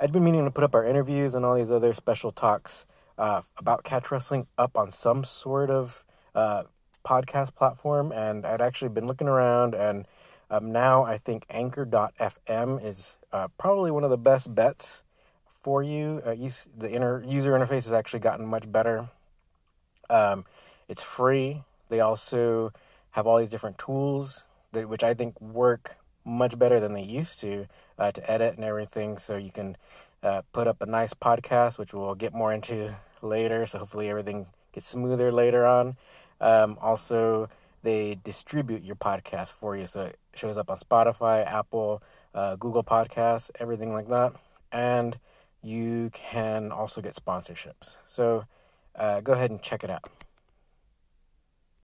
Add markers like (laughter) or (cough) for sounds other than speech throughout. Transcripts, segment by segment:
I'd been meaning to put up our interviews and all these other special talks uh, about catch wrestling up on some sort of uh, podcast platform, and I'd actually been looking around, and um, now I think Anchor.fm is uh, probably one of the best bets for you. Uh, use, the inner user interface has actually gotten much better. Um, it's free. They also have all these different tools that, which I think work much better than they used to uh, to edit and everything. So you can uh, put up a nice podcast, which we'll get more into later. So hopefully everything gets smoother later on. Um, also, they distribute your podcast for you, so it shows up on Spotify, Apple, uh, Google Podcasts, everything like that, and you can also get sponsorships. So uh, go ahead and check it out.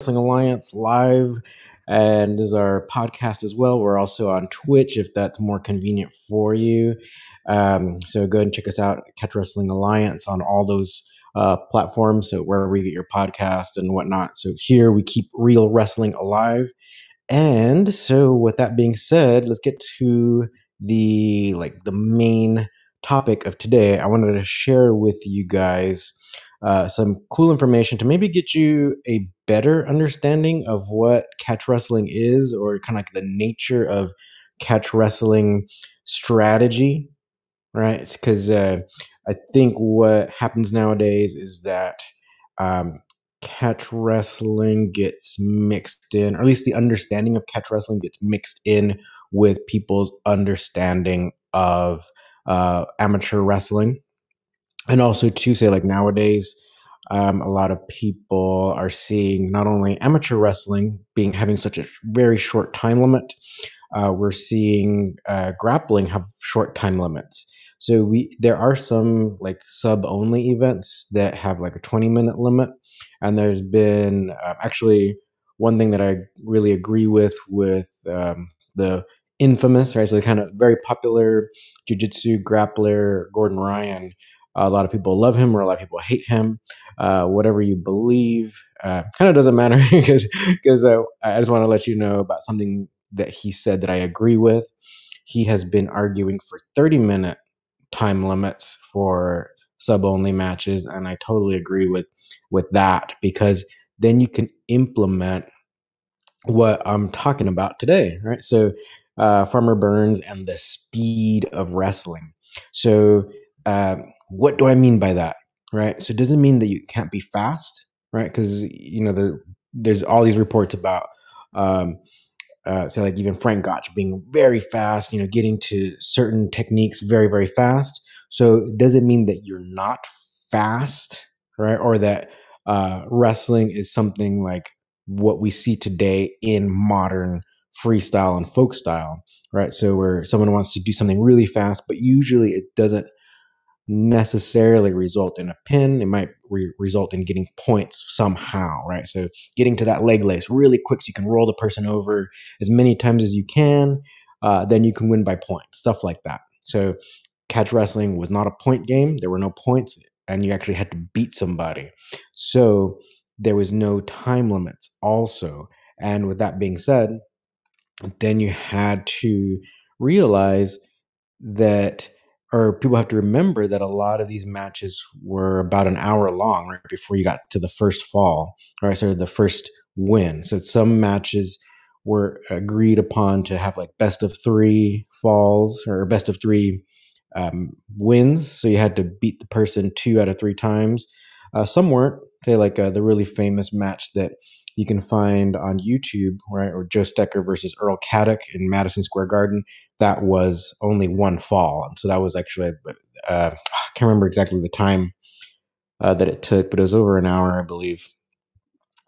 Alliance live, and is our podcast as well. We're also on Twitch if that's more convenient for you. Um, so go ahead and check us out, Catch Wrestling Alliance, on all those uh, platforms. So wherever you get your podcast and whatnot. So here we keep real wrestling alive. And so with that being said, let's get to the like the main topic of today. I wanted to share with you guys uh, some cool information to maybe get you a better understanding of what catch wrestling is, or kind of like the nature of catch wrestling strategy, right? Because uh, I think what happens nowadays is that um, catch wrestling gets mixed in, or at least the understanding of catch wrestling gets mixed in with people's understanding of uh, amateur wrestling and also to say like nowadays um, a lot of people are seeing not only amateur wrestling being having such a very short time limit uh, we're seeing uh, grappling have short time limits. So we there are some like sub only events that have like a 20 minute limit. And there's been uh, actually one thing that i really agree with with um, the infamous right so the kind of very popular jiu-jitsu grappler gordon ryan a lot of people love him or a lot of people hate him. Uh, whatever you believe, uh, kind of doesn't matter (laughs) because uh, I just want to let you know about something that he said that I agree with. He has been arguing for 30 minute time limits for sub only matches, and I totally agree with with that because then you can implement what I'm talking about today, right? So, uh, Farmer Burns and the speed of wrestling. So, um, what do I mean by that? Right. So it doesn't mean that you can't be fast, right? Because you know there there's all these reports about um, uh, so like even Frank Gotch being very fast, you know, getting to certain techniques very very fast. So it doesn't mean that you're not fast, right? Or that uh, wrestling is something like what we see today in modern freestyle and folk style, right? So where someone wants to do something really fast, but usually it doesn't necessarily result in a pin. It might re- result in getting points somehow, right? So getting to that leg lace really quick so you can roll the person over as many times as you can. Uh, then you can win by points, stuff like that. So catch wrestling was not a point game. There were no points, and you actually had to beat somebody. So there was no time limits, also. And with that being said, then you had to realize that or people have to remember that a lot of these matches were about an hour long right before you got to the first fall or sorry the first win. So some matches were agreed upon to have like best of three falls or best of three um, wins. So you had to beat the person two out of three times. Uh, some weren't. Say like uh, the really famous match that you can find on YouTube, right? Or Joe Stecher versus Earl Caddock in Madison Square Garden. That was only one fall, and so that was actually uh, I can't remember exactly the time uh, that it took, but it was over an hour, I believe.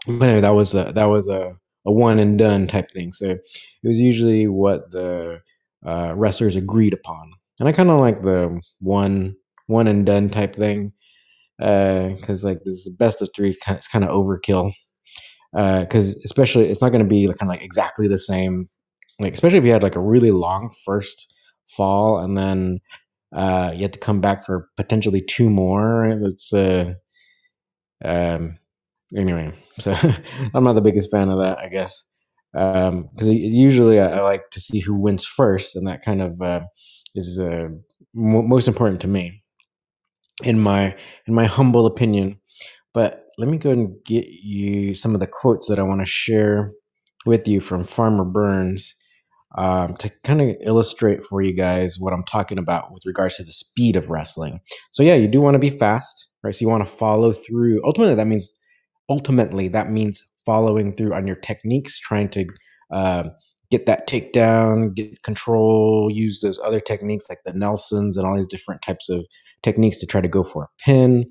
But anyway, that was a, that was a, a one and done type thing. So it was usually what the uh, wrestlers agreed upon, and I kind of like the one one and done type thing because uh, like this is best of three. It's kind of overkill because uh, especially it's not going to be like kind of like exactly the same like especially if you had like a really long first fall and then uh you had to come back for potentially two more it's uh um anyway so (laughs) i'm not the biggest fan of that i guess um because usually I, I, like to see who wins first and that kind of uh is uh, most important to me, in my in my humble opinion. But let me go and get you some of the quotes that I want to share with you from Farmer Burns um, to kind of illustrate for you guys what I'm talking about with regards to the speed of wrestling. So yeah, you do want to be fast, right? So you want to follow through. Ultimately, that means ultimately that means following through on your techniques, trying to uh, get that takedown, get control, use those other techniques like the Nelsons and all these different types of techniques to try to go for a pin,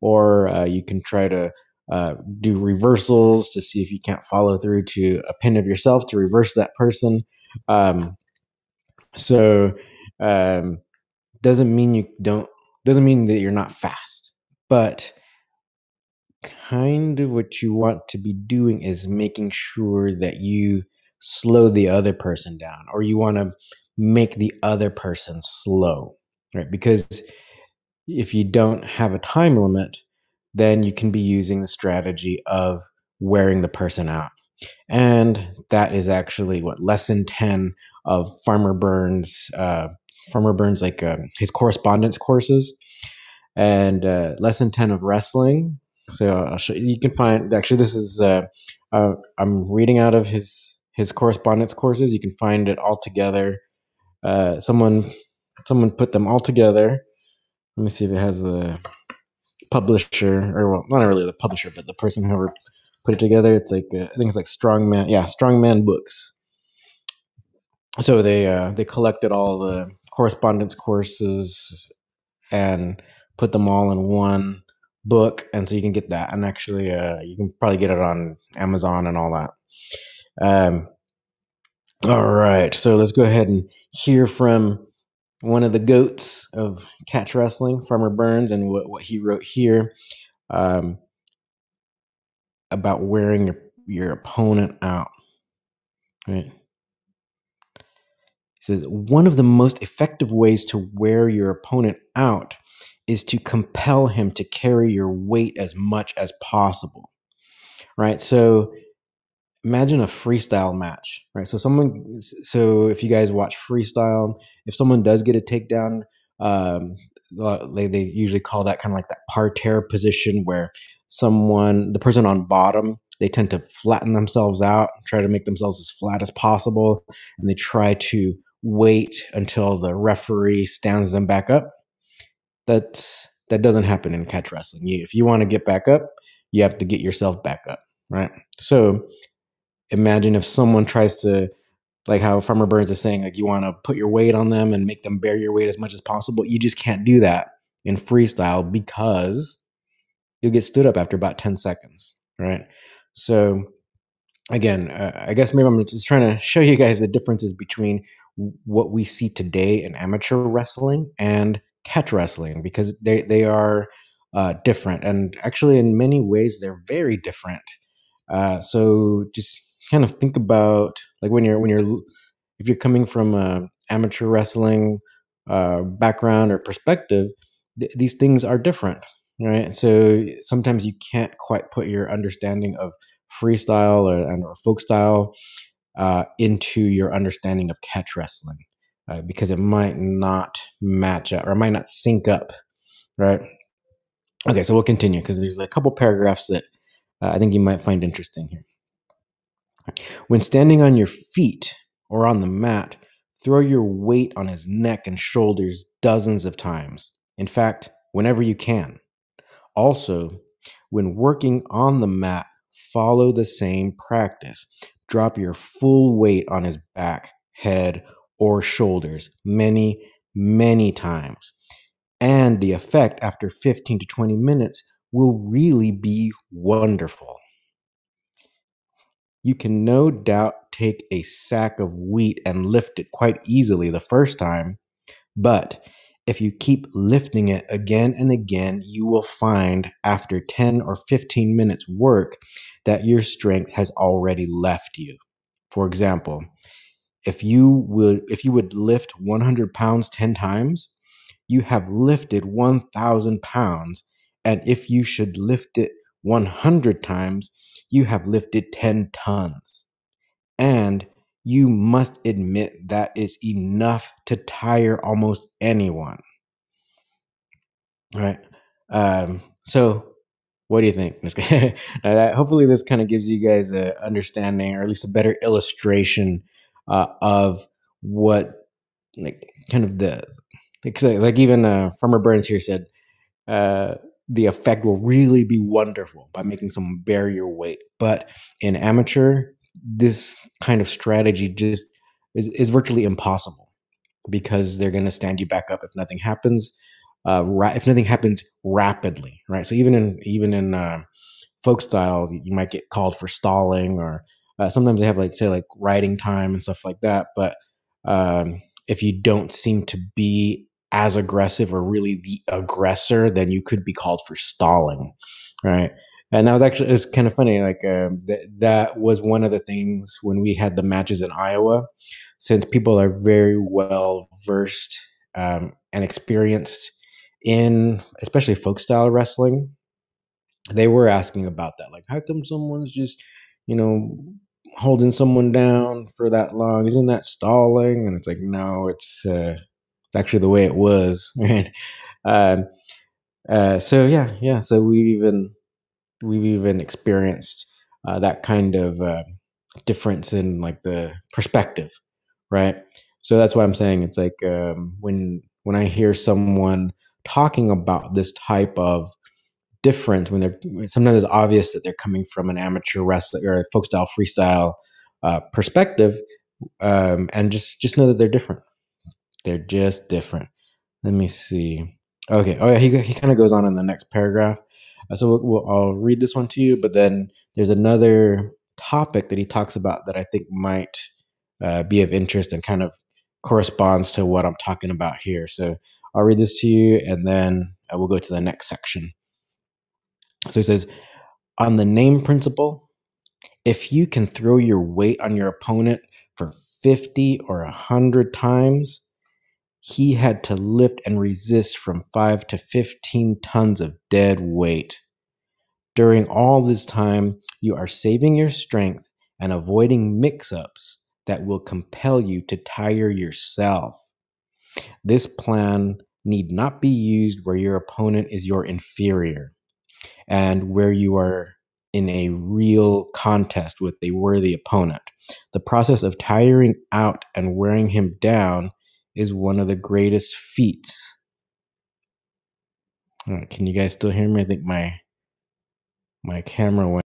or uh, you can try to uh, do reversals to see if you can't follow through to a pin of yourself to reverse that person. Um, so um, doesn't mean you don't doesn't mean that you're not fast, but kind of what you want to be doing is making sure that you slow the other person down or you want to make the other person slow right because if you don't have a time limit then you can be using the strategy of wearing the person out. And that is actually what lesson 10 of farmer burns uh, farmer burns like uh, his correspondence courses. And uh, lesson 10 of wrestling. So you, you can find actually this is uh, uh, i'm reading out of his his correspondence courses. You can find it all together. Uh, someone someone put them all together let me see if it has a publisher or well not really the publisher but the person who put it together it's like uh, i think it's like strongman yeah strongman books so they uh, they collected all the correspondence courses and put them all in one book, and so you can get that. And actually, uh, you can probably get it on Amazon and all that. Um, all right, so let's go ahead and hear from one of the goats of catch wrestling, Farmer Burns, and what, what he wrote here um, about wearing your, your opponent out. Right. He says one of the most effective ways to wear your opponent out is to compel him to carry your weight as much as possible. Right? So imagine a freestyle match, right? So someone so if you guys watch freestyle, if someone does get a takedown, um they, they usually call that kind of like that parterre position where someone the person on bottom they tend to flatten themselves out try to make themselves as flat as possible and they try to wait until the referee stands them back up that's that doesn't happen in catch wrestling. You, if you want to get back up, you have to get yourself back up, right? So imagine if someone tries to like how Farmer Burns is saying, like you want to put your weight on them and make them bear your weight as much as possible. You just can't do that in freestyle because you'll get stood up after about 10 seconds, right? So again, uh, I guess maybe I'm just trying to show you guys the differences between what we see today in amateur wrestling and catch wrestling because they they are uh, different and actually in many ways they're very different. Uh, so just kind of think about like when you're when you're if you're coming from a amateur wrestling uh, background or perspective, th- these things are different, right? So sometimes you can't quite put your understanding of freestyle or, and or folk style uh, into your understanding of catch wrestling uh, because it might not match up or might not sync up, right? Okay, so we'll continue because there's a couple paragraphs that uh, I think you might find interesting here. When standing on your feet or on the mat, throw your weight on his neck and shoulders dozens of times. In fact, whenever you can. Also, when working on the mat, follow the same practice. Drop your full weight on his back, head, or shoulders many, many times. And the effect after 15 to 20 minutes will really be wonderful. You can no doubt take a sack of wheat and lift it quite easily the first time, but if you keep lifting it again and again, you will find after 10 or 15 minutes work that your strength has already left you. For example, if you would if you would lift 100 pounds 10 times you have lifted 1000 pounds and if you should lift it 100 times you have lifted 10 tons and you must admit that is enough to tire almost anyone. Right. Um, so what do you think? (laughs) Hopefully, this kind of gives you guys an understanding, or at least a better illustration uh, of what, like, kind of the, like, like even uh, Farmer Burns here said, uh, the effect will really be wonderful by making someone bear your weight. But in amateur, this kind of strategy just is, is virtually impossible because they're going to stand you back up if nothing happens. Uh, ra- if nothing happens rapidly, right? So even in even in uh, folk style, you might get called for stalling, or uh, sometimes they have like say like riding time and stuff like that. But um, if you don't seem to be as aggressive or really the aggressor, then you could be called for stalling, right? And that was actually it's kind of funny. Like that that was one of the things when we had the matches in Iowa, since people are very well versed um, and experienced in especially folk style wrestling. They were asking about that, like how come someone's just you know holding someone down for that long? Isn't that stalling? And it's like no, it's uh, actually the way it was. (laughs) um, uh, so yeah, yeah. So we've even we've even experienced uh, that kind of uh, difference in like the perspective, right? So that's why I'm saying it's like um, when when I hear someone talking about this type of difference, when they're sometimes it's obvious that they're coming from an amateur wrestler or folk style freestyle uh, perspective, um, and just just know that they're different. They're just different. Let me see. Okay. Oh yeah, he he kind of goes on in the next paragraph. Uh, so we'll, we'll, I'll read this one to you, but then there's another topic that he talks about that I think might uh, be of interest and kind of corresponds to what I'm talking about here. So I'll read this to you, and then uh, we'll go to the next section. So he says, on the name principle, if you can throw your weight on your opponent for 50 or 100 times, he had to lift and resist from 5 to 15 tons of dead weight. During all this time, you are saving your strength and avoiding mix ups that will compel you to tire yourself. This plan need not be used where your opponent is your inferior and where you are in a real contest with a worthy opponent. The process of tiring out and wearing him down is one of the greatest feats. Right, can you guys still hear me? I think my my camera went.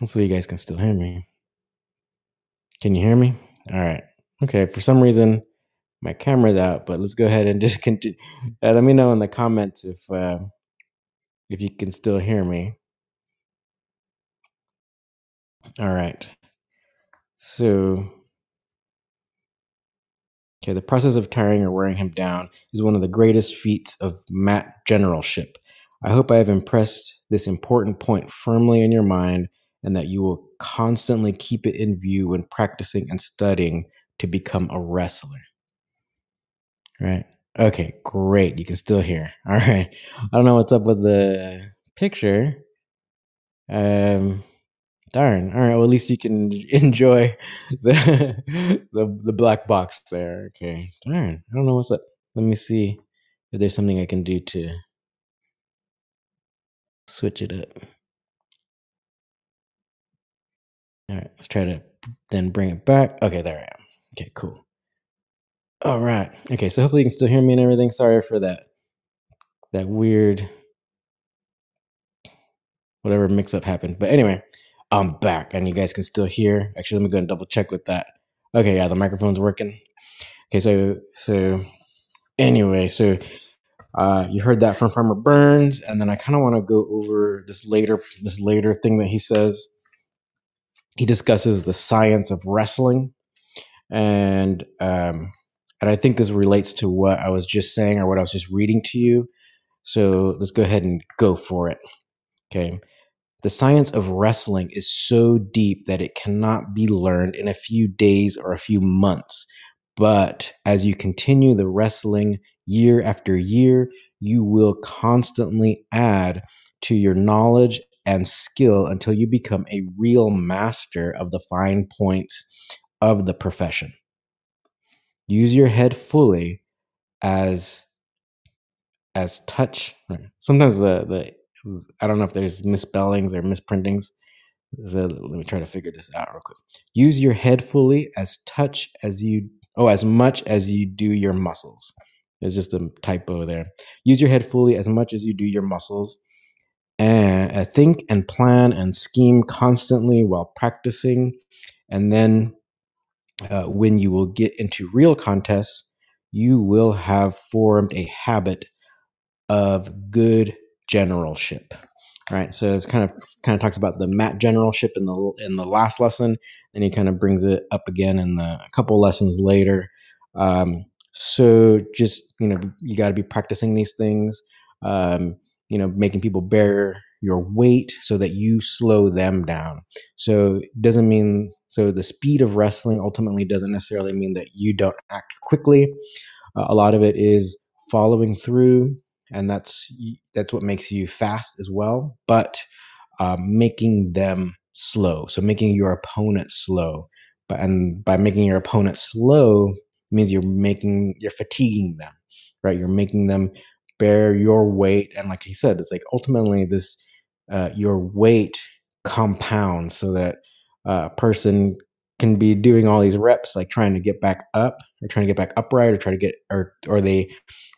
Hopefully, you guys can still hear me. Can you hear me? All right. Okay. For some reason, my camera's out, but let's go ahead and (laughs) just continue. Uh, let me know in the comments if uh, if you can still hear me. All right. So Okay, the process of tiring or wearing him down is one of the greatest feats of mat generalship. I hope I have impressed this important point firmly in your mind and that you will constantly keep it in view when practicing and studying to become a wrestler. Right? Okay, great. You can still hear. (laughs) All right. I don't know what's up with the picture. Um Darn. All right. Well, at least you can (laughs) enjoy the the the black box there. Okay. Darn. I don't know what's up. Let me see if there's something I can do to switch it up. All right. Let's try to then bring it back. Okay. There I am. Okay. Cool. All right. Okay. So hopefully you can still hear me and everything. Sorry for that. That weird whatever mix up happened. But anyway. I'm back and you guys can still hear. Actually, let me go and double check with that. Okay, yeah, the microphone's working. Okay, so so anyway, so uh, you heard that from Farmer Burns, and then I kind of want to go over this later this later thing that he says. He discusses the science of wrestling, and um, and I think this relates to what I was just saying or what I was just reading to you. So let's go ahead and go for it. Okay. The science of wrestling is so deep that it cannot be learned in a few days or a few months. But as you continue the wrestling year after year, you will constantly add to your knowledge and skill until you become a real master of the fine points of the profession. Use your head fully as as touch. Hmm, sometimes the the I don't know if there's misspellings or misprintings. So let me try to figure this out real quick. Use your head fully as touch as you oh as much as you do your muscles. There's just a typo there. Use your head fully as much as you do your muscles. And uh, think and plan and scheme constantly while practicing. And then uh, when you will get into real contests, you will have formed a habit of good generalship. Right. So it's kind of kind of talks about the mat generalship in the in the last lesson, and he kind of brings it up again in the a couple lessons later. Um, so just you know, you got to be practicing these things. Um, you know, making people bear your weight so that you slow them down. So it doesn't mean so the speed of wrestling ultimately doesn't necessarily mean that you don't act quickly. Uh, a lot of it is following through, and that's that's what makes you fast as well. But um, making them slow, so making your opponent slow, but and by making your opponent slow means you're making you're fatiguing them, right? You're making them bear your weight, and like he said, it's like ultimately this uh, your weight compounds so that uh, a person can be doing all these reps like trying to get back up or trying to get back upright or try to get or or they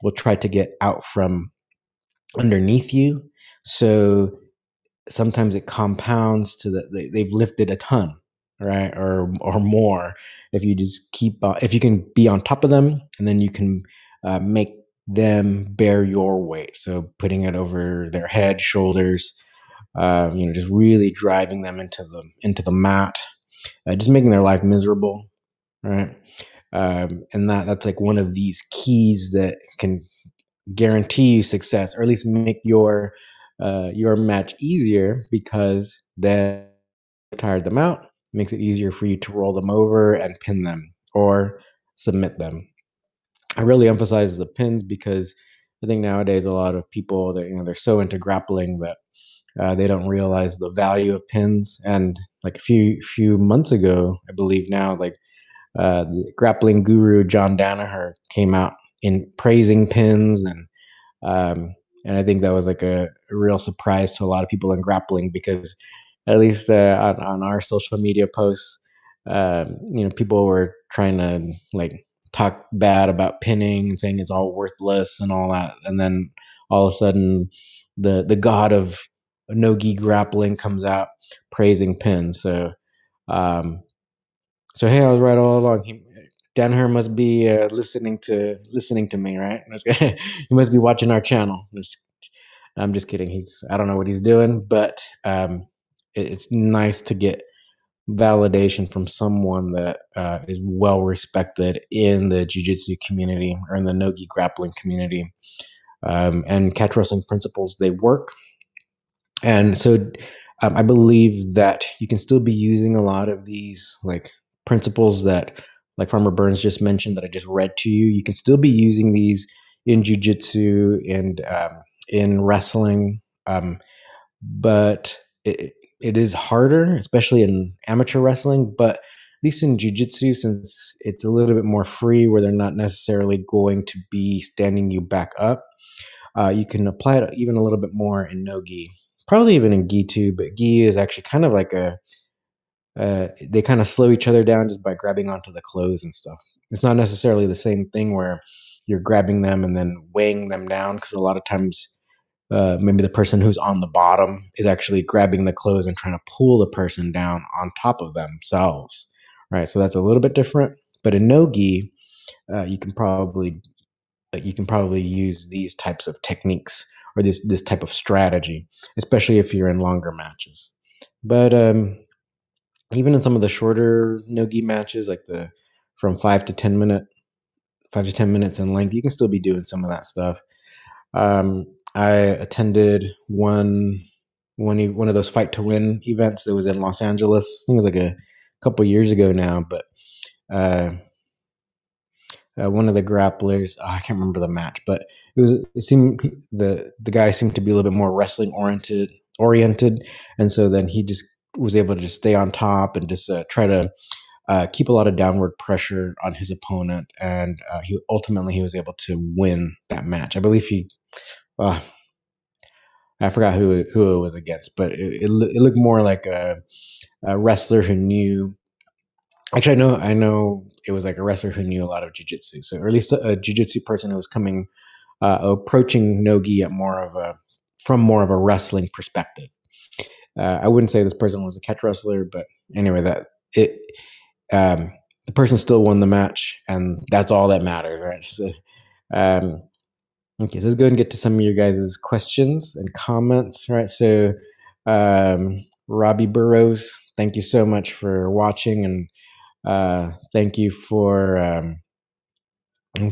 will try to get out from underneath you. So sometimes it compounds to that they, they've lifted a ton right or or more. If you just keep uh, if you can be on top of them and then you can uh, make them bear your weight. So putting it over their head shoulders um, you know just really driving them into the into the mat uh, just making their life miserable right um, and that that's like one of these keys that can guarantee you success or at least make your uh, your match easier because then tired them out makes it easier for you to roll them over and pin them or submit them. I really emphasize the pins because I think nowadays a lot of people that you know they're so into grappling that uh, they don't realize the value of pins. And like a few few months ago, I believe now, like uh, grappling guru John Danaher came out in praising pins and um, and I think that was like a, a, real surprise to a lot of people in grappling because at least uh, on, on our social media posts, um, you know, people were trying to like talk bad about pinning and saying it's all worthless and all that, and then all of a sudden, the the god of nogi grappling comes out praising pins. So, um, so hey, I was right all along. He, Danaher must be uh, listening to listening to me, right? (laughs) he must be watching our channel. I'm just kidding. He's I don't know what he's doing, but um, it's nice to get validation from someone that uh, is well respected in the jiu-jitsu community or in the nogi grappling community um, and catch wrestling principles they work and so um, i believe that you can still be using a lot of these like principles that like farmer burns just mentioned that i just read to you. You can still be using these in jiu-jitsu and um, in wrestling um, but it, it is harder, especially in amateur wrestling, but at least in jiu-jitsu since it's a little bit more free where they're not necessarily going to be standing you back up uh, you can apply it even a little bit more in no gi probably even in gi too but gi is actually kind of like a uh, they kind of slow each other down just by grabbing onto the clothes and stuff it's not necessarily the same thing where you're grabbing them and then weighing them down because a lot of times uh, maybe the person who's on the bottom is actually grabbing the clothes and trying to pull the person down on top of themselves, right? So that's a little bit different. But in nogi, uh, you can probably you can probably use these types of techniques or this this type of strategy, especially if you're in longer matches. But um, even in some of the shorter nogi matches, like the from five to ten minute, five to ten minutes in length, you can still be doing some of that stuff. Um, I attended one one one of those fight to win events that was in Los Angeles. I think it was like a couple years ago now, but uh, uh, one of the grapplers, oh, I can't remember the match, but it was it seemed the the guy seemed to be a little bit more wrestling oriented oriented, and so then he just was able to just stay on top and just uh, try to uh, keep a lot of downward pressure on his opponent, and uh, he ultimately he was able to win that match. I believe he, uh, I forgot who who it was against, but it, it, it looked more like a, a, wrestler who knew. Actually, I know I know it was like a wrestler who knew a lot of jujitsu, so or at least a, a jujitsu person who was coming uh, approaching nogi at more of a from more of a wrestling perspective. Uh, I wouldn't say this person was a catch wrestler, but anyway, that it um, the person still won the match, and that's all that matters, right? So, um, okay, so let's go and get to some of your guys' questions and comments, right? So, um, Robbie Burrows, thank you so much for watching, and uh, thank you for um,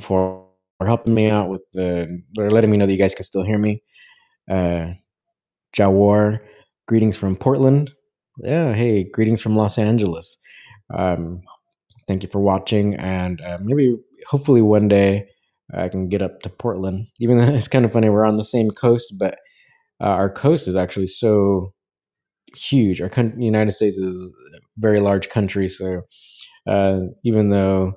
for helping me out with the or letting me know that you guys can still hear me. Uh, Jawar, greetings from Portland. Yeah, hey, greetings from Los Angeles. Um, thank you for watching, and uh, maybe hopefully one day I can get up to Portland. Even though (laughs) it's kind of funny, we're on the same coast, but uh, our coast is actually so huge. Our con- United States is a very large country, so uh, even though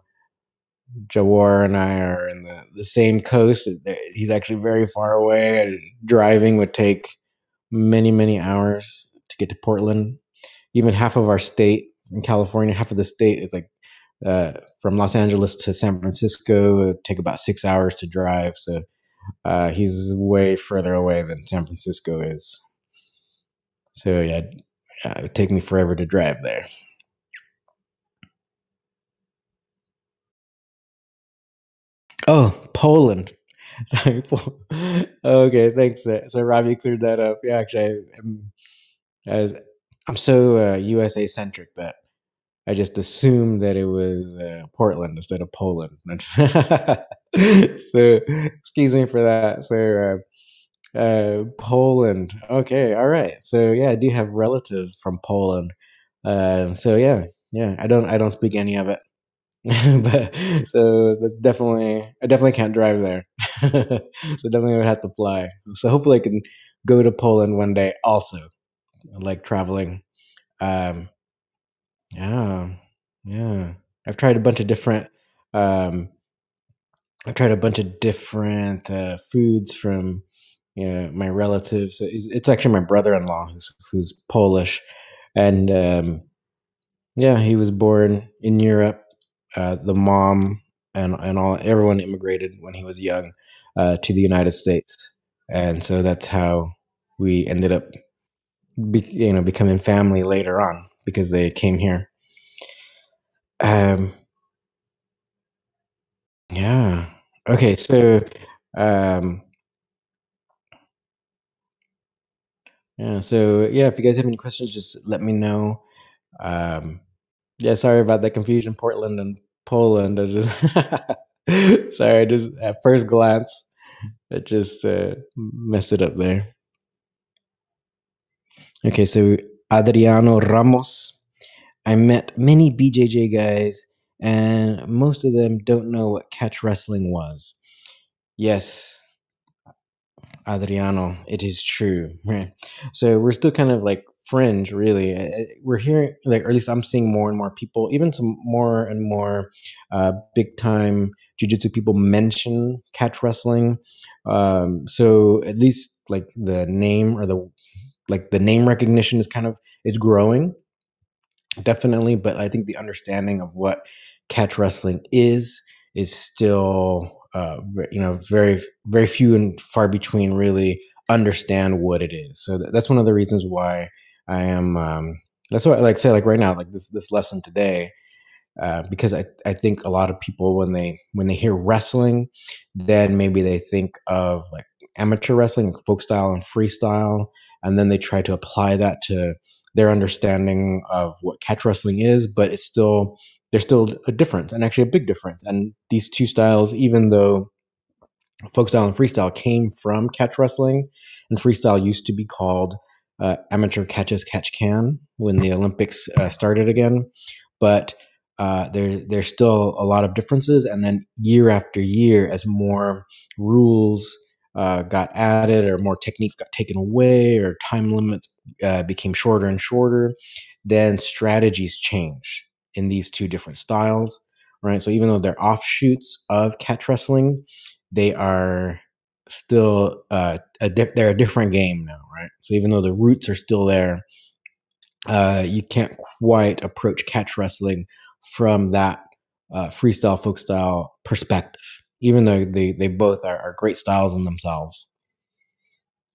Jawar and I are in the, the same coast, he's actually very far away. Driving would take many, many hours to get to Portland. Even half of our state in California, half of the state is like uh, from Los Angeles to San Francisco. It would take about six hours to drive. So uh, he's way further away than San Francisco is. So yeah, it would take me forever to drive there. Oh, Poland. (laughs) Sorry. okay, thanks. So Robbie cleared that up. Yeah, actually, I'm, I'm so uh, USA centric that I just assumed that it was uh, Portland instead of Poland. (laughs) so excuse me for that. So uh, uh, Poland. Okay, all right. So yeah, I do have relatives from Poland. Uh, so yeah, yeah. I don't I don't speak any of it. (laughs) but so that's definitely I definitely can't drive there. (laughs) so definitely would have to fly. So hopefully I can go to Poland one day also. I like traveling. Um yeah. Yeah. I've tried a bunch of different um I've tried a bunch of different uh, foods from you know, my relatives. It's, it's actually my brother-in-law who's who's Polish, and um, yeah, he was born in Europe uh, the mom and and all everyone immigrated when he was young uh, to the United States, and so that's how we ended up, be, you know, becoming family later on because they came here. Um. Yeah. Okay. So. Um. Yeah. So yeah, if you guys have any questions, just let me know. Um. Yeah, sorry about that confusion. Portland and Poland. I just (laughs) sorry, just at first glance, it just uh, messed it up there. Okay, so Adriano Ramos. I met many BJJ guys, and most of them don't know what catch wrestling was. Yes, Adriano, it is true. (laughs) So we're still kind of like fringe really. Uh, uh, we're hearing like or at least i'm seeing more and more people even some more and more uh, big time jiu-jitsu people mention catch wrestling. Um, so at least like the name or the like the name recognition is kind of is growing definitely but i think the understanding of what catch wrestling is is still uh, you know very very few and far between really understand what it is. So that's one of the reasons why I am. Um, that's what I like say. Like right now, like this this lesson today, uh, because I I think a lot of people when they when they hear wrestling, then maybe they think of like amateur wrestling, folk style and freestyle, and then they try to apply that to their understanding of what catch wrestling is. But it's still there's still a difference, and actually a big difference. And these two styles, even though folk style and freestyle came from catch wrestling, and freestyle used to be called uh, amateur catch as catch can when the Olympics uh, started again, but uh, there there's still a lot of differences. And then year after year, as more rules uh, got added or more techniques got taken away or time limits uh, became shorter and shorter, then strategies change in these two different styles, right? So even though they're offshoots of catch wrestling, they are still uh, a di- they're a different game now, right? So even though the roots are still there, uh, you can't quite approach catch wrestling from that uh, freestyle folk style perspective, even though they they both are, are great styles in themselves.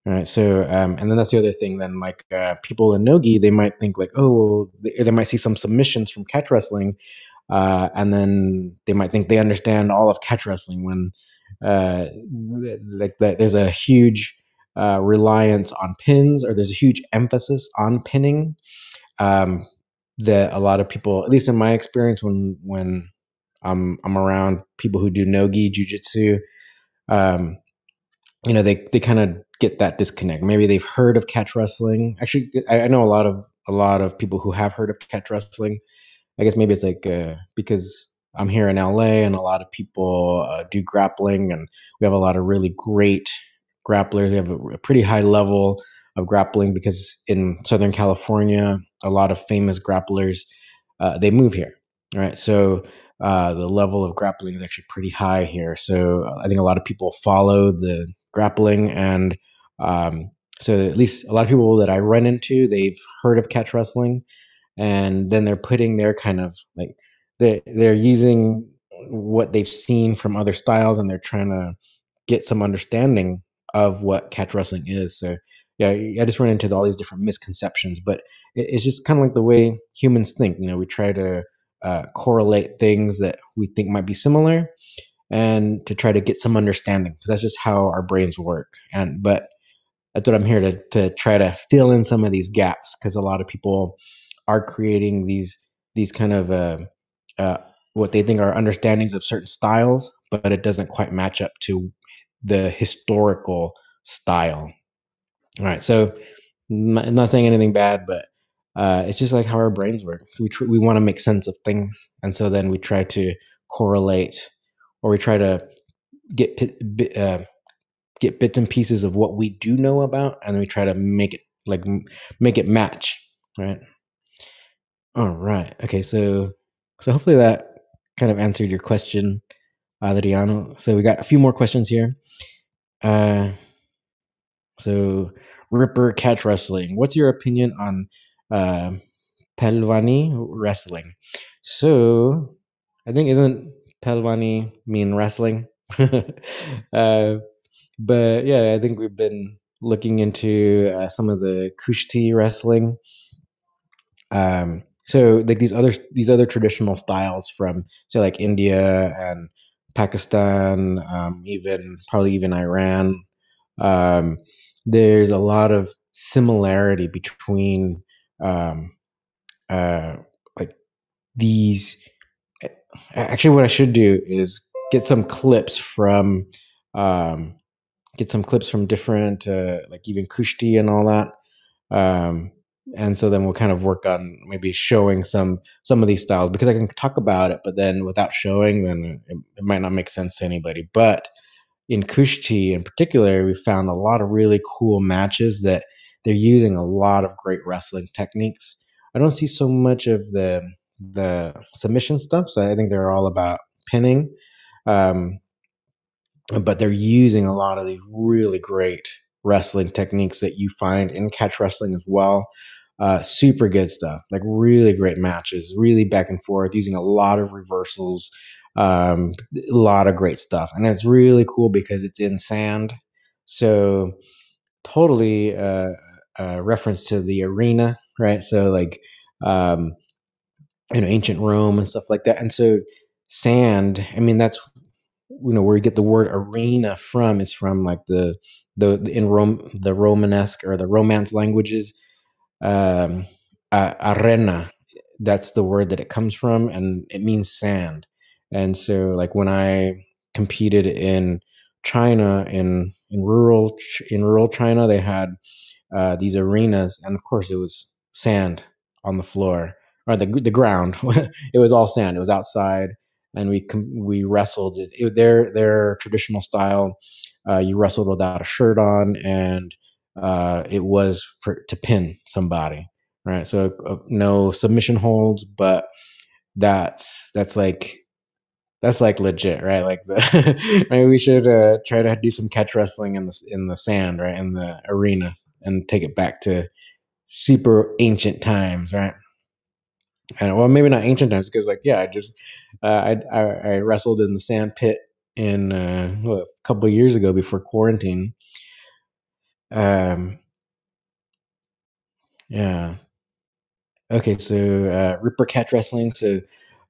All right. So, um, and then that's the other thing. Then, like uh, people in nogi, they might think like, oh, well, they, they, might see some submissions from catch wrestling, uh, and then they might think they understand all of catch wrestling when, uh, like, that there's a huge uh, reliance on pins, or there's a huge emphasis on pinning. Um, that a lot of people, at least in my experience, when when I'm I'm around people who do nogi jujitsu, um, you know, they they kind of get that disconnect. Maybe they've heard of catch wrestling. Actually, I, I, know a lot of a lot of people who have heard of catch wrestling. I guess maybe it's like uh, because I'm here in LA and a lot of people uh, do grappling, and we have a lot of really great grapplers. We have a, a pretty high level of grappling because in Southern California, a lot of famous grapplers uh, they move here. Right, so uh, the level of grappling is actually pretty high here. So I think a lot of people follow the grappling and um, so at least a lot of people that I run into, they've heard of catch wrestling, and then they're putting their kind of like they they're using what they've seen from other styles, and they're trying to get some understanding of what catch wrestling is. So yeah, I just run into all these different misconceptions, but it's just kind of like the way humans think. You know, we try to uh, correlate things that we think might be similar, and to try to get some understanding because that's just how our brains work. And but that's what I'm here to to try to fill in some of these gaps because a lot of people are creating these these kind of uh, uh, what they think are understandings of certain styles, but it doesn't quite match up to the historical style. All right, so I'm not saying anything bad, but uh, it's just like how our brains work. We tr- we want to make sense of things, and so then we try to correlate, or we try to get uh, get bits and pieces of what we do know about, and we try to make it like make it match, right? All right. Okay. So so hopefully that kind of answered your question, Adriano. So we got a few more questions here. Uh, so Ripper catch wrestling. What's your opinion on uh, Pehlwani wrestling? So I think isn't Pehlwani mean wrestling? (laughs) uh, but yeah, I think we've been looking into uh, some of the Kushti wrestling. Um, so like these other these other traditional styles from say like India and Pakistan, um, even probably even Iran. Um, there's a lot of similarity between um, uh, like these. Actually, what I should do is get some clips from um, get some clips from different, uh, like even Kushti and all that. Um, and so then we'll kind of work on maybe showing some some of these styles because I can talk about it, but then without showing, then it, it might not make sense to anybody. But in Kushti in particular, we found a lot of really cool matches that they're using a lot of great wrestling techniques. I don't see so much of the the submission stuff, so I think they're all about pinning. Um, but they're using a lot of these really great wrestling techniques that you find in catch wrestling as well. Uh, super good stuff, like really great matches, really back and forth, using a lot of reversals, um, a lot of great stuff, and it's really cool because it's in sand, so totally uh, a reference to the arena, right? So like, um, ancient Rome and stuff like that, and so sand. I mean, that's you know where you get the word arena from is from like the, the in Rome the Romanesque or the Romance languages. Um, uh, arena, that's the word that it comes from, and it means sand. And so, like when I competed in China in in rural in rural China, they had uh, these arenas, and of course, it was sand on the floor or the the ground. (laughs) it was all sand. It was outside, and we we wrestled. It, it, their their traditional style, uh, you wrestled without a shirt on, and uh, it was for to pin somebody, right? So uh, no submission holds, but that's that's like that's like legit, right? Like the (laughs) maybe we should uh, try to do some catch wrestling in the in the sand, right, in the arena, and take it back to super ancient times, right? And well, maybe not ancient times because, like, yeah, I just uh, I, I, I wrestled in the sand pit in uh, a couple years ago before quarantine. Um, yeah. Okay, so uh, Ripper catch wrestling. So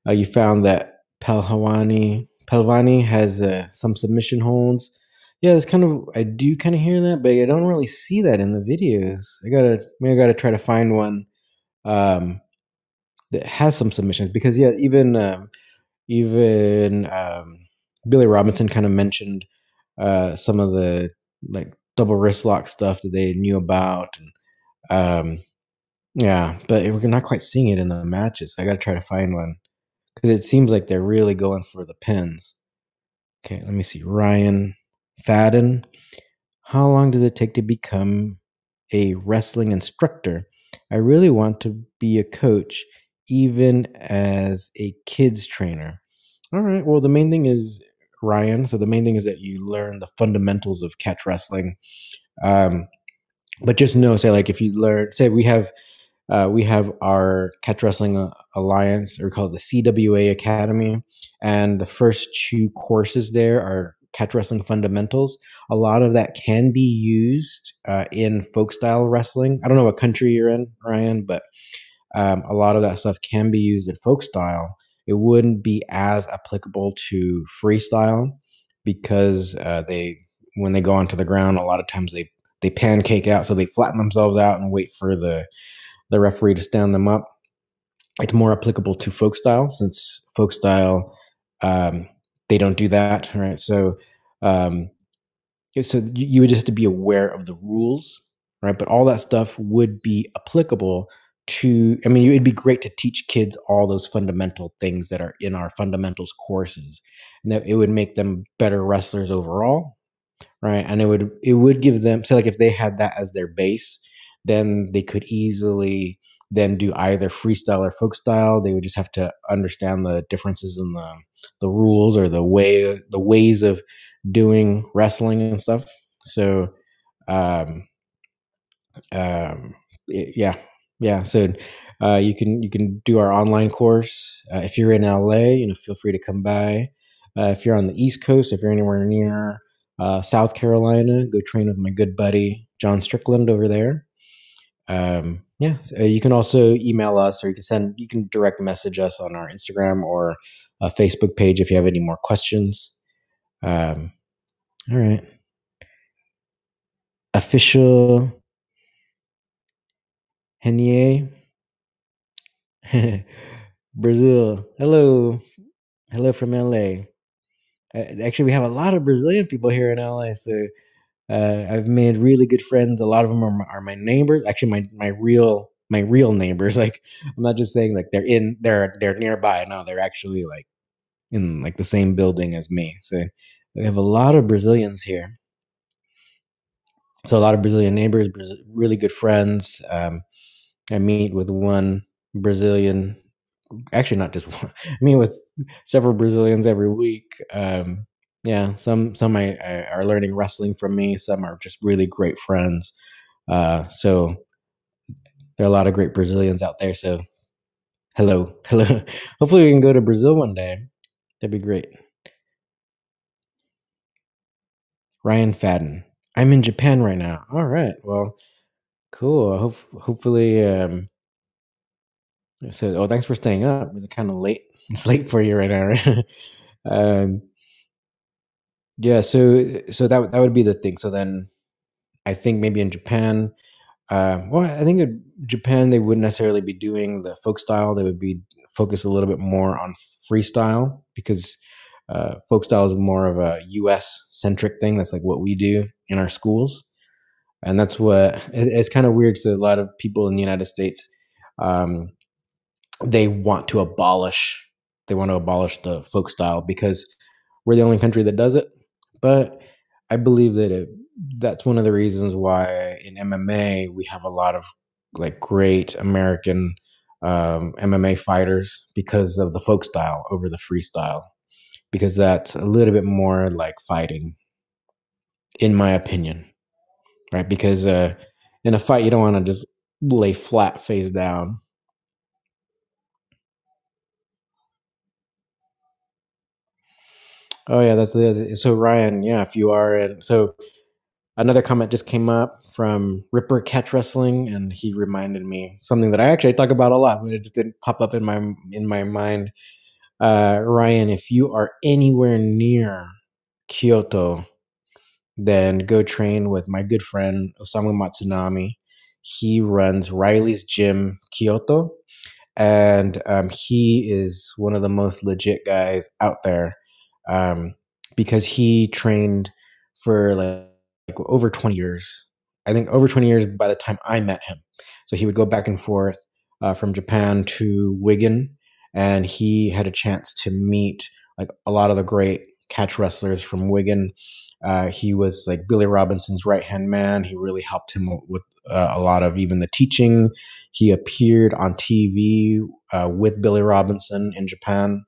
uh, you found that Pehlwani Pelvani has uh, some submission holds. Yeah, it's kind of I do kind of hear that, but I don't really see that in the videos. I gotta maybe I gotta try to find one um, that has some submissions because yeah, even um, even um, Billy Robinson kind of mentioned uh, some of the like double wrist lock stuff that they knew about, and um, yeah, but we're not quite seeing it in the matches. I got to try to find one because it seems like they're really going for the pins. Okay, let me see. Ryan Fadden. How long does it take to become a wrestling instructor? I really want to be a coach, even as a kids trainer. All right. Well, the main thing is Ryan. So the main thing is that you learn the fundamentals of catch wrestling. Um, but just know, say, like if you learn, say we have uh, we have our catch wrestling alliance, or we call it the CWA Academy, and the first two courses there are catch wrestling fundamentals. A lot of that can be used uh, in folk style wrestling. I don't know what country you're in, Ryan, but um, a lot of that stuff can be used in folk style. It wouldn't be as applicable to freestyle because uh, they, when they go onto the ground, a lot of times they they pancake out, so they flatten themselves out and wait for the the referee to stand them up. It's more applicable to folk style since folk style um, they don't do that, right? So, um, so you would just have to be aware of the rules, right? But all that stuff would be applicable to. I mean, it'd be great to teach kids all those fundamental things that are in our fundamentals courses, and that it would make them better wrestlers overall, right? And it would it would give them so like if they had that as their base, then they could easily then do either freestyle or folk style. They would just have to understand the differences in the the rules or the way the ways of doing wrestling and stuff. So, um, um, yeah, yeah. So uh, you can you can do our online course uh, if you're in LA. You know, feel free to come by. Uh, if you're on the East Coast, if you're anywhere near uh, South Carolina, go train with my good buddy John Strickland over there um, yeah, uh, you can also email us or you can send, you can direct message us on our Instagram or a Facebook page if you have any more questions. Um, all right. Official Henier. (laughs) Brazil. Hello. Hello from LA. Uh, actually, we have a lot of Brazilian people here in LA. So uh, I've made really good friends. A lot of them are my, are my neighbors. Actually, my my real my real neighbors. (laughs) Like I'm not just saying like they're in they're they're nearby. No, they're actually like in like the same building as me. So we have a lot of Brazilians here. So a lot of Brazilian neighbors, really good friends. Um, I meet with one Brazilian, actually not just (laughs) one. I meet with several Brazilians every week. Um, yeah, some some I, I are learning wrestling from me. Some are just really great friends. Uh, so there are a lot of great Brazilians out there. So hello, (laughs) hello. Hopefully we can go to Brazil one day. That'd be great. Ryan Fadden. I'm in Japan right now. All right. Well, cool. Hope, hopefully. Um, so, oh, thanks for staying up. It's kind of late. (laughs) It's late for you right now, right? (laughs) um, yeah, so so that that would be the thing. So then I think maybe in Japan, uh, well, I think in Japan they wouldn't necessarily be doing the folk style. They would be focused a little bit more on freestyle because uh, folk style is more of a U.S. centric thing. That's like what we do in our schools, and that's what it, it's kind of weird because a lot of people in the United States um, they want to abolish they want to abolish the folk style because we're the only country that does it. But I believe that it, that's one of the reasons why in MMA we have a lot of like great American um, MMA fighters because of the folk style over the freestyle, because that's a little bit more like fighting, in my opinion, right? Because uh, in a fight you don't want to just lay flat face down. Oh yeah, that's the so Ryan. Yeah, if you are in so another comment just came up from Ripper Catch Wrestling, and he reminded me something that I actually talk about a lot, but it just didn't pop up in my in my mind. Uh, Ryan, if you are anywhere near Kyoto, then go train with my good friend Osamu Matsunami. He runs Riley's Gym Kyoto, and um, he is one of the most legit guys out there um, because he trained for like, like over 20 years. I think over 20 years by the time I met him. So he would go back and forth uh, from Japan to Wigan, and he had a chance to meet like a lot of the great catch wrestlers from Wigan. Uh, he was like Billy Robinson's right hand man. He really helped him with uh, a lot of even the teaching. He appeared on TV uh, with Billy Robinson in Japan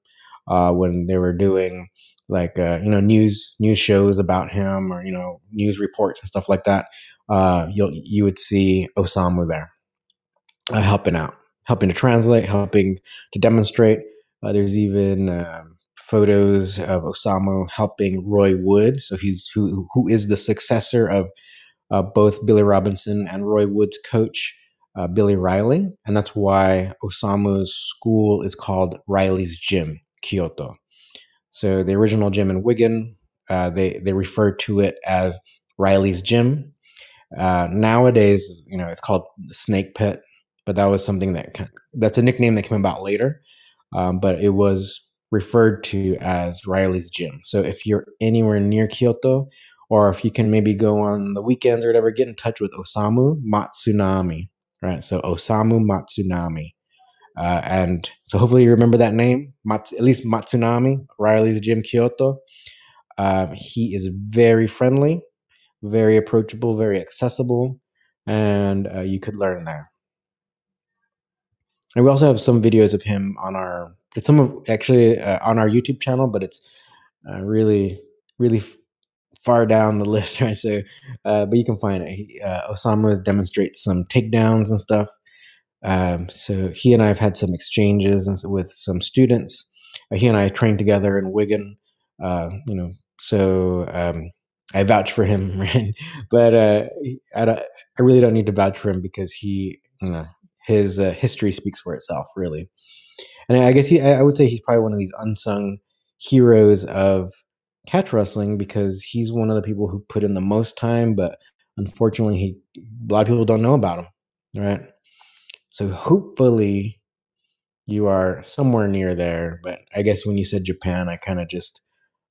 uh, when they were doing like uh, you know news news shows about him or you know news reports and stuff like that. Uh, you'll you would see Osamu there helping out, helping to translate, helping to demonstrate. There's even um, photos of Osamu helping Roy Wood, so he's who who is the successor of uh, both Billy Robinson and Roy Wood's coach. Uh, Billy Riley, and that's why Osamu's school is called Riley's Gym, Kyoto. So the original gym in Wigan, uh, they they referred to it as Riley's Gym. Uh, nowadays, you know, it's called the Snake Pit, but that was something that that's a nickname that came about later. Um, but it was referred to as Riley's Gym. So if you're anywhere near Kyoto, or if you can maybe go on the weekends or whatever, get in touch with Osamu Matsunami, right? So Osamu Matsunami. Uh, and so hopefully you remember that name, Mat- at least Matsunami, Riley's Gym Kyoto. Um, he is very friendly, very approachable, very accessible, and uh, you could learn there. And we also have some videos of him on our, it's some of actually uh, on our YouTube channel, but it's uh, really, really far down the (laughs) list, right? So, uh, but you can find it. Uh, Osamu demonstrates some takedowns and stuff. Um, so he and I have had some exchanges with some students. Uh, he and I trained together in Wigan. Uh, you know, so um, I vouch for him, (laughs) right? But I, don't, I really don't need to vouch for him because he, you know, his history speaks for itself, really. And I guess he, I would say he's probably one of these unsung heroes of catch wrestling because he's one of the people who put in the most time, but unfortunately, he a lot of people don't know about him, right? So hopefully you are somewhere near there. But I guess when you said Japan, I kind of just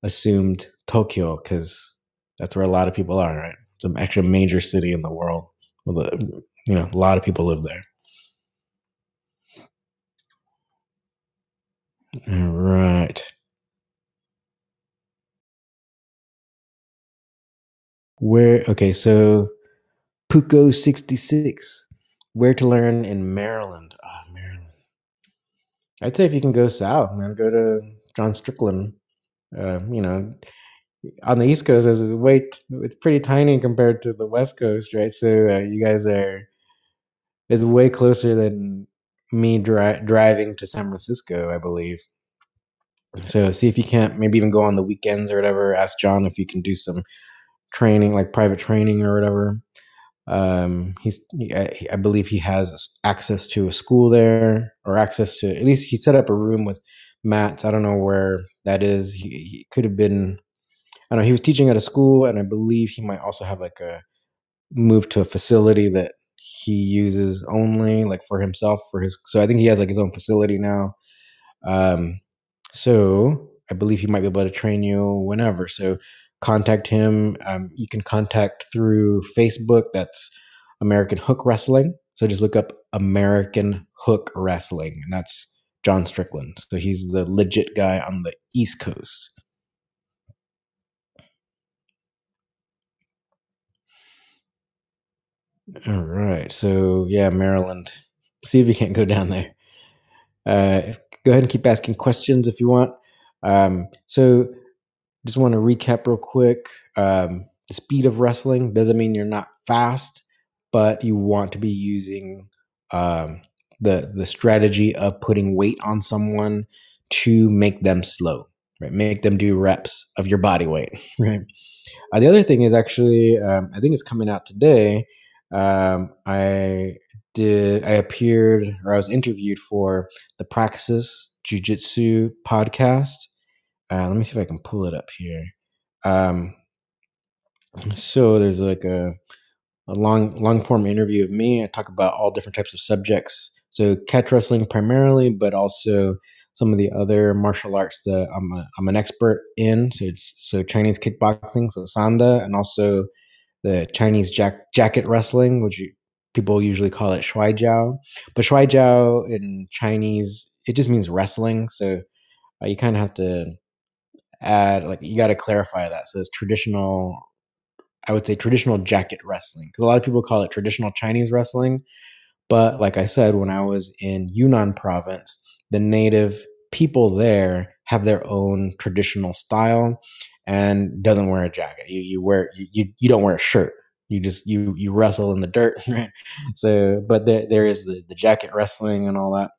assumed Tokyo because that's where a lot of people are, right? It's an actual major city in the world. With a, you know, a lot of people live there. All right. Where okay, so Puko sixty six where to learn in Maryland? Oh, Maryland. I'd say if you can go south, man, go to John Strickland. Uh, you know, on the East Coast, it's way t- it's pretty tiny compared to the West Coast, right? So uh, you guys are is way closer than me dri- driving to San Francisco, I believe. So see if you can't maybe even go on the weekends or whatever. Ask John if you can do some training, like private training or whatever. Um, he's, I, I believe he has access to a school there, or access to at least he set up a room with mats. I don't know where that is. He, he could have been. I don't know. He was teaching at a school, and I believe he might also have like a move to a facility that he uses only like for himself for his. So I think he has like his own facility now. Um, so I believe he might be able to train you whenever. So contact him. Um, you can contact through Facebook. That's American Hook Wrestling. So just look up American Hook Wrestling, and that's John Strickland. So he's the legit guy on the East Coast. All right. So yeah, Maryland. See if you can't go down there. Uh, go ahead and keep asking questions if you want. Um, so just want to recap real quick. Um, the speed of wrestling doesn't mean you're not fast, but you want to be using um, the the strategy of putting weight on someone to make them slow, right? Make them do reps of your body weight, (laughs) right? Uh, the other thing is actually, um, I think it's coming out today. Um, I did, I appeared or I was interviewed for the Praxis Jiu Jitsu podcast. Uh, let me see if I can pull it up here. Um, so there's like a, a long long form interview of me. I talk about all different types of subjects. So catch wrestling primarily, but also some of the other martial arts that I'm a, I'm an expert in. So it's so Chinese kickboxing, so Sanda, and also the Chinese jack, jacket wrestling, which people usually call it Shuai Jiao. But Shuai Jiao in Chinese, it just means wrestling. So uh, you kind of have to add, like, you got to clarify that. So it's traditional, I would say traditional jacket wrestling. Because a lot of people call it traditional Chinese wrestling. But like I said, when I was in Yunnan province, the native people there have their own traditional style and doesn't wear a jacket. You you wear you you don't wear a shirt. You just you you wrestle in the dirt, (laughs) right? So, but there there is the the jacket wrestling and all that.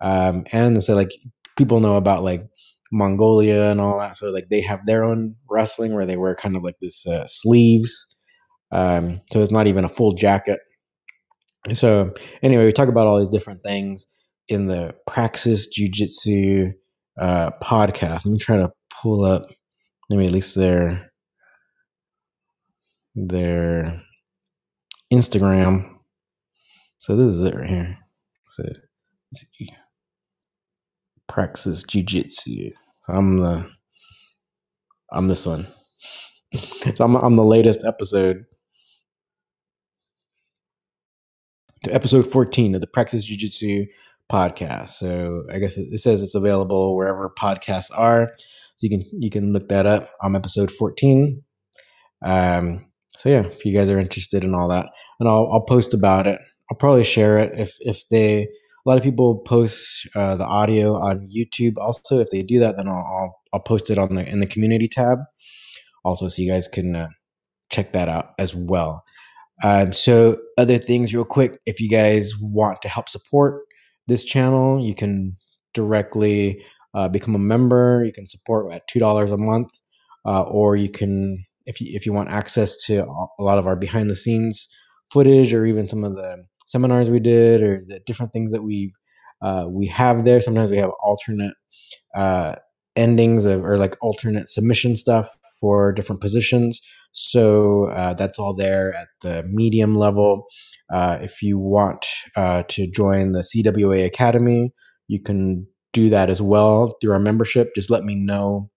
Um, and so like people know about like Mongolia and all that. So like they have their own wrestling where they wear kind of like this uh, sleeves. Um, so it's not even a full jacket. So anyway, we talk about all these different things in the Praxis Jiu Jitsu uh, podcast. Let me try to pull up maybe at least their their Instagram. So this is it right here. So Praxis Jiu Jitsu. So I'm the I'm this one. (laughs) so I'm I'm the latest episode. To episode 14 of the Praxis Jiu Jitsu podcast. So I guess it, it says it's available wherever podcasts are. So you can you can look that up. I'm episode 14. Um, so yeah, if you guys are interested in all that, and I'll I'll post about it. I'll probably share it if if they a lot of people post uh, the audio on YouTube. Also, if they do that, then I'll, I'll, I'll post it on the in the community tab. Also, so you guys can uh, check that out as well. Um, so, other things, real quick, if you guys want to help support this channel, you can directly uh, become a member. You can support at two dollars a month, uh, or you can if you if you want access to a lot of our behind the scenes footage or even some of the seminars we did or the different things that we uh, we have there. Sometimes we have alternate uh, endings of, or like alternate submission stuff for different positions. So uh, that's all there at the medium level. Uh, if you want uh, to join the CWA Academy, you can do that as well through our membership. Just let me know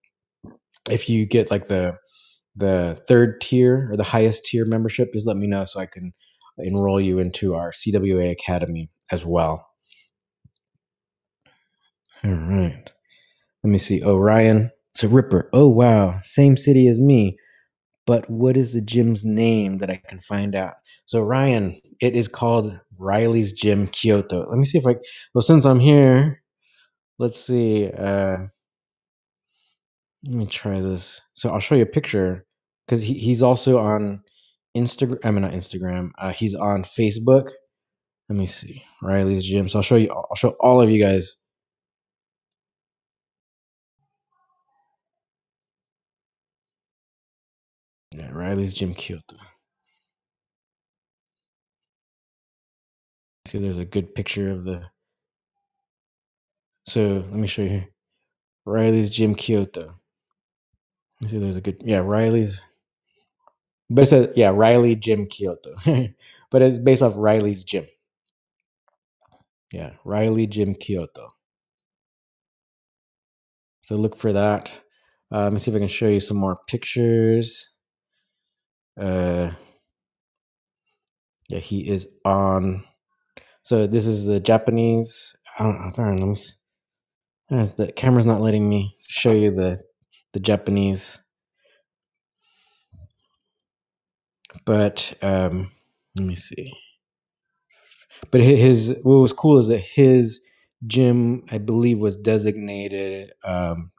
if you get like the the third tier or the highest tier membership. Just let me know so I can enroll you into our CWA Academy as well. All right. Let me see. Oh, Ryan. So Ripper. Oh, wow. Same city as me. But what is the gym's name that I can find out? So Ryan, it is called Riley's Gym Kyoto. Let me see if I. Well, since I'm here, let's see. Uh, let me try this. So I'll show you a picture because he, he's also on Instagram. I mean, not Instagram. Uh, he's on Facebook. Let me see Riley's gym. So I'll show you. I'll show all of you guys. Yeah, Riley's gym Kyoto. See, there's a good picture of the. So let me show you. here. Riley's Gym Kyoto. Let's see, there's a good. Yeah, Riley's. But it says yeah, Riley Gym Kyoto. (laughs) but it's based off Riley's Gym. Yeah, Riley Gym Kyoto. So look for that. Uh, let me see if I can show you some more pictures. Uh, yeah, he is on. So this is the Japanese. I don't know. Let me. Uh, The camera's not letting me show you the the Japanese. But um, let me see. But his what was cool is that his gym, I believe, was designated um,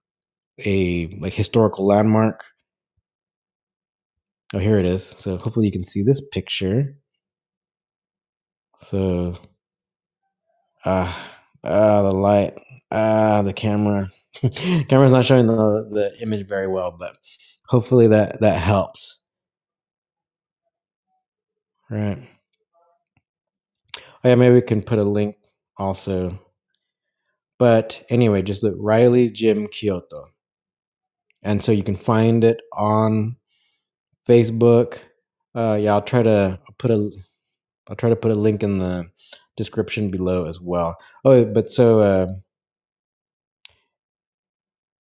a like historical landmark. Oh, here it is. So hopefully you can see this picture. So ah ah the light ah the camera (laughs) camera's not showing the the image very well, but hopefully that that helps. Right. Oh yeah, maybe we can put a link also. But anyway, just look Riley's Gym Kyoto. And so you can find it on Facebook. Uh yeah, I'll try to I'll put a I'll try to put a link in the description below as well. Oh, but so uh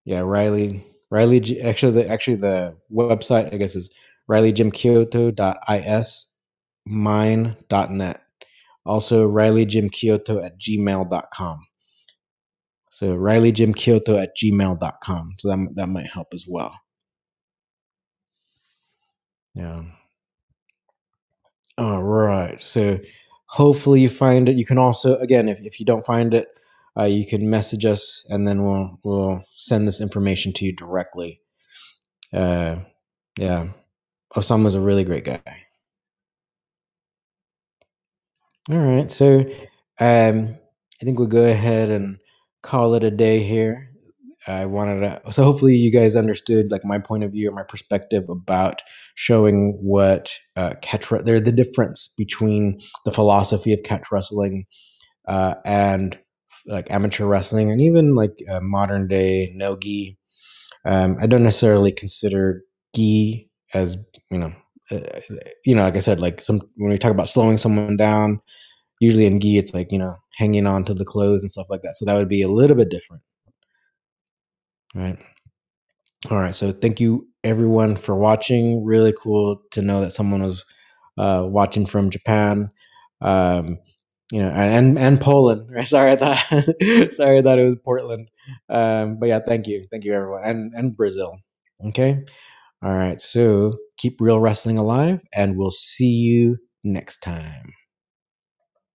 yeah, Riley Riley actually the actually the website I guess is rileygymkyoto.is mine.net. Also rileygymkyoto at gmail.com. So rileygymkyoto at gmail.com. So that, that might help as well. Yeah. All right. So hopefully you find it. You can also, again, if, if you don't find it, uh, you can message us and then we'll we'll send this information to you directly. Uh, yeah. Osamu's a really great guy. All right. So um, I think we'll go ahead and call it a day here. I wanted to, so hopefully you guys understood like my point of view or my perspective about showing what uh, catch re- they're the difference between the philosophy of catch wrestling uh, and like amateur wrestling and even like uh, modern day no gi. Um, I don't necessarily consider gi as you know, uh, you know, like I said, like some when we talk about slowing someone down, usually in gi it's like you know hanging on to the clothes and stuff like that. So that would be a little bit different. Right. All right. So thank you everyone for watching. Really cool to know that someone was uh, watching from Japan. Um, you know, and and Poland. (laughs) Right? Sorry, I thought (laughs) sorry, I thought it was Portland. Um, but yeah, thank you, thank you everyone, and and Brazil. Okay. All right. So keep real wrestling alive, and we'll see you next time.